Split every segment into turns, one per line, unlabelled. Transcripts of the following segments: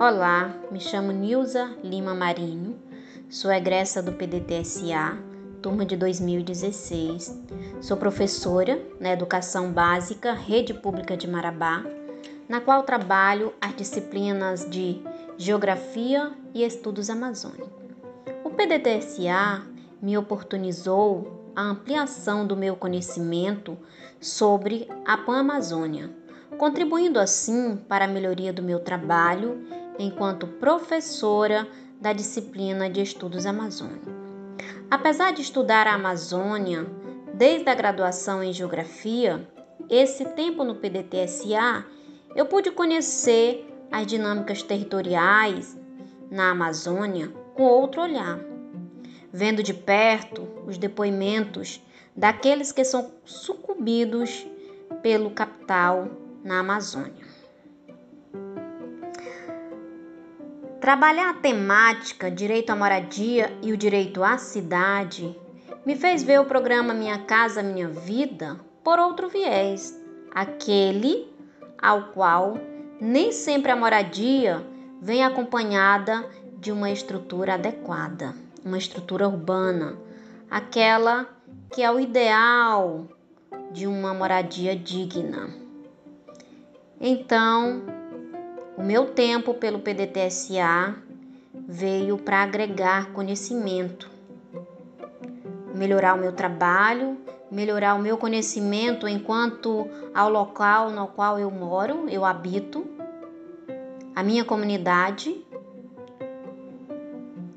Olá, me chamo Nilza Lima Marinho, sou egressa do PDTSA, turma de 2016. Sou professora na Educação Básica Rede Pública de Marabá, na qual trabalho as disciplinas de Geografia e Estudos Amazônicos. O PDTSA me oportunizou a ampliação do meu conhecimento sobre a Pan-Amazônia, contribuindo assim para a melhoria do meu trabalho enquanto professora da disciplina de Estudos Amazônicos. Apesar de estudar a Amazônia desde a graduação em Geografia, esse tempo no PDTSA eu pude conhecer as dinâmicas territoriais na Amazônia com outro olhar, vendo de perto os depoimentos daqueles que são sucumbidos pelo capital na Amazônia. Trabalhar a temática direito à moradia e o direito à cidade me fez ver o programa Minha Casa Minha Vida por outro viés, aquele ao qual nem sempre a moradia vem acompanhada de uma estrutura adequada, uma estrutura urbana, aquela que é o ideal de uma moradia digna. Então, o meu tempo pelo PDTSA veio para agregar conhecimento, melhorar o meu trabalho, melhorar o meu conhecimento enquanto ao local no qual eu moro, eu habito, a minha comunidade.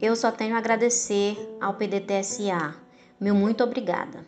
Eu só tenho a agradecer ao PDTSA. Meu muito obrigada.